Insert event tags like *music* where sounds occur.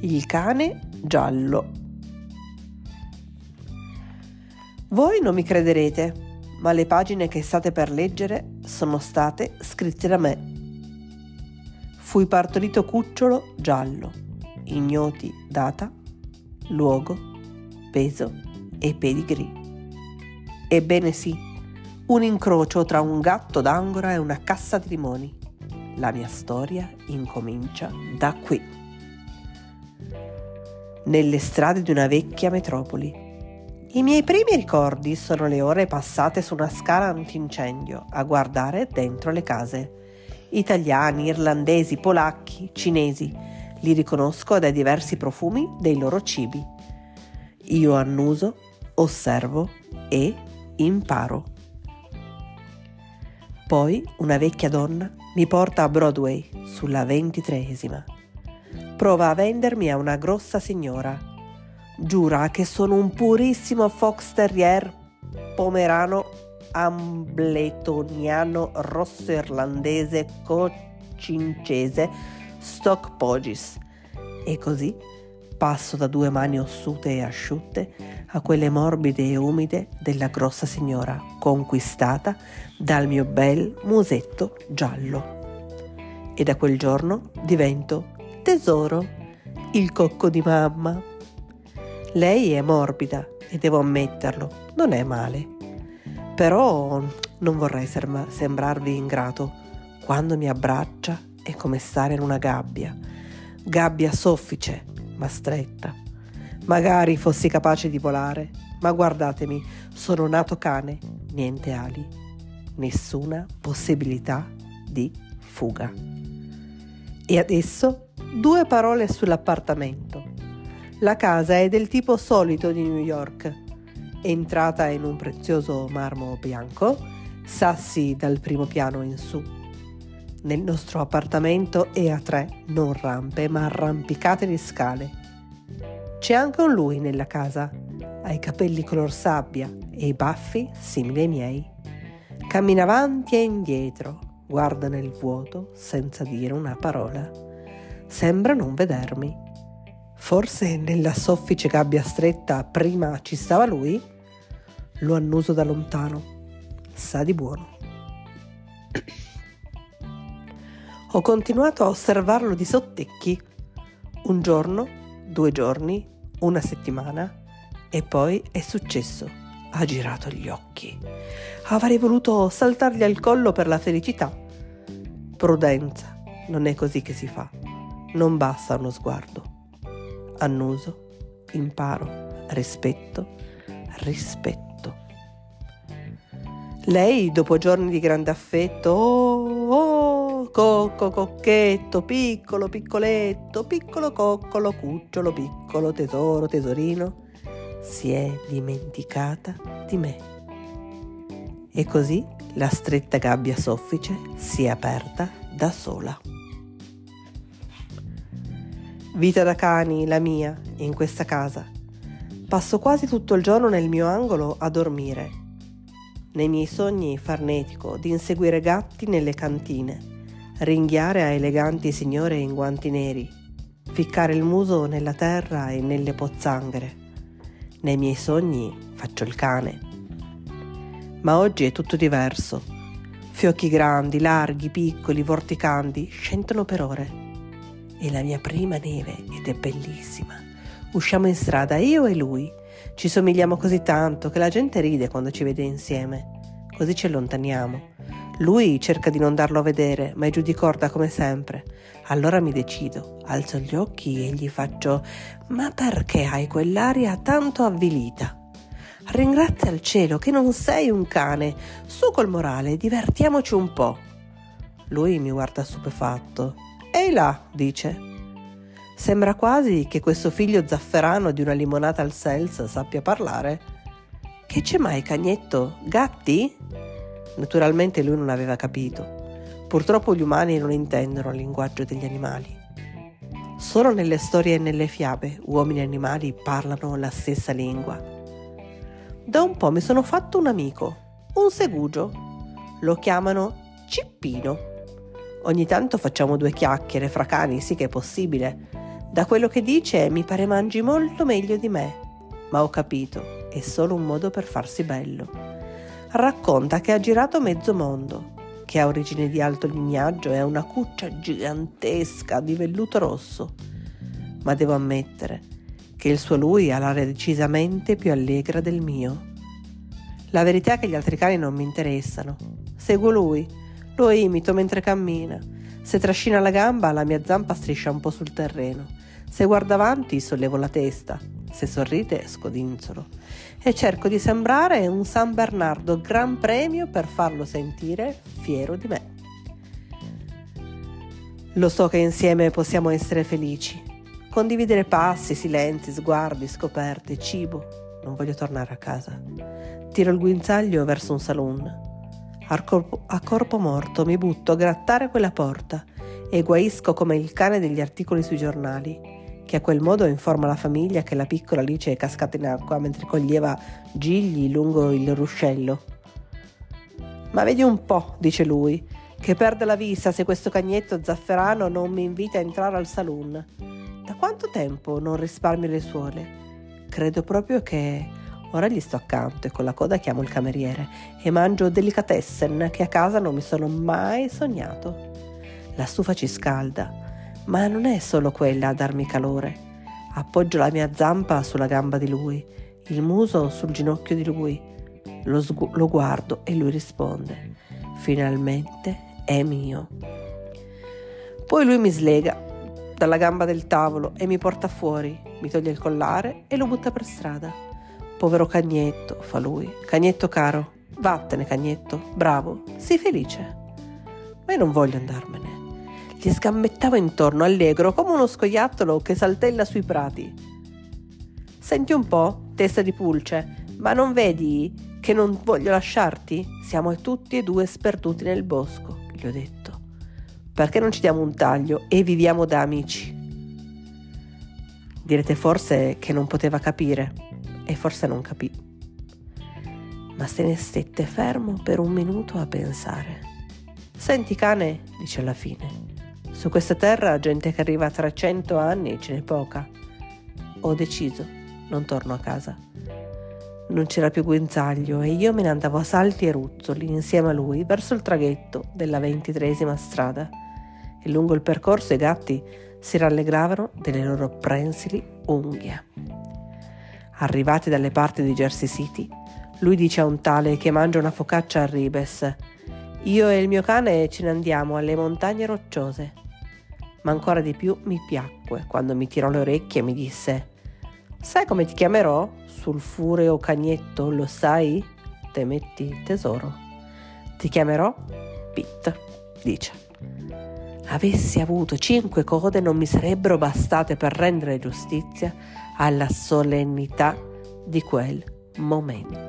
Il cane giallo. Voi non mi crederete, ma le pagine che state per leggere sono state scritte da me. Fui partorito cucciolo giallo, ignoti data, luogo, peso e pedigree. Ebbene sì, un incrocio tra un gatto d'angora e una cassa di limoni. La mia storia incomincia da qui. Nelle strade di una vecchia metropoli. I miei primi ricordi sono le ore passate su una scala antincendio a guardare dentro le case. Italiani, irlandesi, polacchi, cinesi. Li riconosco dai diversi profumi dei loro cibi. Io annuso, osservo e imparo. Poi una vecchia donna mi porta a Broadway, sulla ventitreesima. Prova a vendermi a una grossa signora. Giura che sono un purissimo fox terrier pomerano ambletoniano rosso irlandese cocincese stock pogis. E così passo da due mani ossute e asciutte a quelle morbide e umide della grossa signora, conquistata dal mio bel musetto giallo. E da quel giorno divento tesoro, il cocco di mamma. Lei è morbida e devo ammetterlo, non è male. Però non vorrei sembrarvi ingrato. Quando mi abbraccia è come stare in una gabbia. Gabbia soffice, ma stretta Magari fossi capace di volare, ma guardatemi, sono nato cane, niente ali, nessuna possibilità di fuga. E adesso due parole sull'appartamento. La casa è del tipo solito di New York, entrata in un prezioso marmo bianco, sassi dal primo piano in su. Nel nostro appartamento è a tre, non rampe, ma arrampicate di scale c'è anche un lui nella casa, ha i capelli color sabbia e i baffi simili ai miei. Cammina avanti e indietro, guarda nel vuoto senza dire una parola. Sembra non vedermi. Forse nella soffice gabbia stretta prima ci stava lui? Lo annuso da lontano. Sa di buono. *clears throat* Ho continuato a osservarlo di sottecchi. Un giorno due giorni, una settimana e poi è successo. Ha girato gli occhi. Avrei voluto saltargli al collo per la felicità. Prudenza, non è così che si fa. Non basta uno sguardo. Annuso, imparo, rispetto, rispetto. Lei, dopo giorni di grande affetto, oh, oh, cocco, cocchetto, piccolo, piccoletto, piccolo coccolo, cucciolo, piccolo, tesoro, tesorino, si è dimenticata di me. E così la stretta gabbia soffice si è aperta da sola. Vita da cani, la mia, in questa casa. Passo quasi tutto il giorno nel mio angolo a dormire. Nei miei sogni farnetico di inseguire gatti nelle cantine ringhiare a eleganti signore in guanti neri, ficcare il muso nella terra e nelle pozzanghere. Nei miei sogni faccio il cane. Ma oggi è tutto diverso. Fiocchi grandi, larghi, piccoli, vorticanti, scendono per ore. È la mia prima neve ed è bellissima. Usciamo in strada io e lui. Ci somigliamo così tanto che la gente ride quando ci vede insieme. Così ci allontaniamo lui cerca di non darlo a vedere, ma è giù di corda come sempre. Allora mi decido, alzo gli occhi e gli faccio: Ma perché hai quell'aria tanto avvilita? Ringrazia il cielo che non sei un cane. Su col morale, divertiamoci un po'. Lui mi guarda stupefatto. Ehi là, dice. Sembra quasi che questo figlio zafferano di una limonata al Sels sappia parlare. Che c'è mai, cagnetto? Gatti? Naturalmente lui non aveva capito. Purtroppo gli umani non intendono il linguaggio degli animali. Solo nelle storie e nelle fiabe uomini e animali parlano la stessa lingua. Da un po' mi sono fatto un amico, un segugio. Lo chiamano Cippino. Ogni tanto facciamo due chiacchiere fra cani, sì che è possibile, Da quello che dice mi pare mangi molto meglio di me, ma ho capito, è solo un modo per farsi bello. Racconta che ha girato mezzo mondo, che ha origine di alto lignaggio e ha una cuccia gigantesca di velluto rosso. Ma devo ammettere che il suo lui ha l'aria decisamente più allegra del mio. La verità è che gli altri cani non mi interessano. Seguo lui, lo imito mentre cammina. Se trascina la gamba, la mia zampa striscia un po' sul terreno. Se guarda avanti, sollevo la testa. Se sorride, scodinzolo. E cerco di sembrare un San Bernardo gran premio per farlo sentire fiero di me. Lo so che insieme possiamo essere felici. Condividere passi, silenzi, sguardi, scoperte, cibo. Non voglio tornare a casa. Tiro il guinzaglio verso un saloon. A corpo, a corpo morto mi butto a grattare quella porta e guaisco come il cane degli articoli sui giornali, che a quel modo informa la famiglia che la piccola Alice è cascata in acqua mentre coglieva gigli lungo il ruscello. Ma vedi un po', dice lui, che perde la vista se questo cagnetto zafferano non mi invita a entrare al saloon. Da quanto tempo non risparmio le suole? Credo proprio che Ora gli sto accanto e con la coda chiamo il cameriere e mangio delicatessen che a casa non mi sono mai sognato. La stufa ci scalda, ma non è solo quella a darmi calore. Appoggio la mia zampa sulla gamba di lui, il muso sul ginocchio di lui. Lo, sgu- lo guardo e lui risponde. Finalmente è mio. Poi lui mi slega dalla gamba del tavolo e mi porta fuori, mi toglie il collare e lo butta per strada. Povero Cagnetto, fa lui. Cagnetto caro, vattene Cagnetto, bravo, sii felice. Ma io non voglio andarmene. Gli sgambettavo intorno, allegro, come uno scoiattolo che saltella sui prati. Senti un po', testa di pulce, ma non vedi che non voglio lasciarti? Siamo tutti e due sperduti nel bosco, gli ho detto. Perché non ci diamo un taglio e viviamo da amici? Direte forse che non poteva capire e forse non capì. Ma se ne stette fermo per un minuto a pensare. Senti cane, dice alla fine, su questa terra gente che arriva a 300 anni ce n'è poca. Ho deciso, non torno a casa. Non c'era più guinzaglio e io me ne andavo a salti e ruzzoli insieme a lui verso il traghetto della ventitresima strada e lungo il percorso i gatti si rallegravano delle loro prensili unghie. Arrivati dalle parti di Jersey City, lui dice a un tale che mangia una focaccia a ribes: Io e il mio cane ce ne andiamo alle montagne rocciose. Ma ancora di più mi piacque quando mi tirò le orecchie e mi disse: Sai come ti chiamerò? Sulfureo cagnetto, lo sai? Te metti tesoro. Ti chiamerò Pete, dice. Avessi avuto cinque code non mi sarebbero bastate per rendere giustizia alla solennità di quel momento.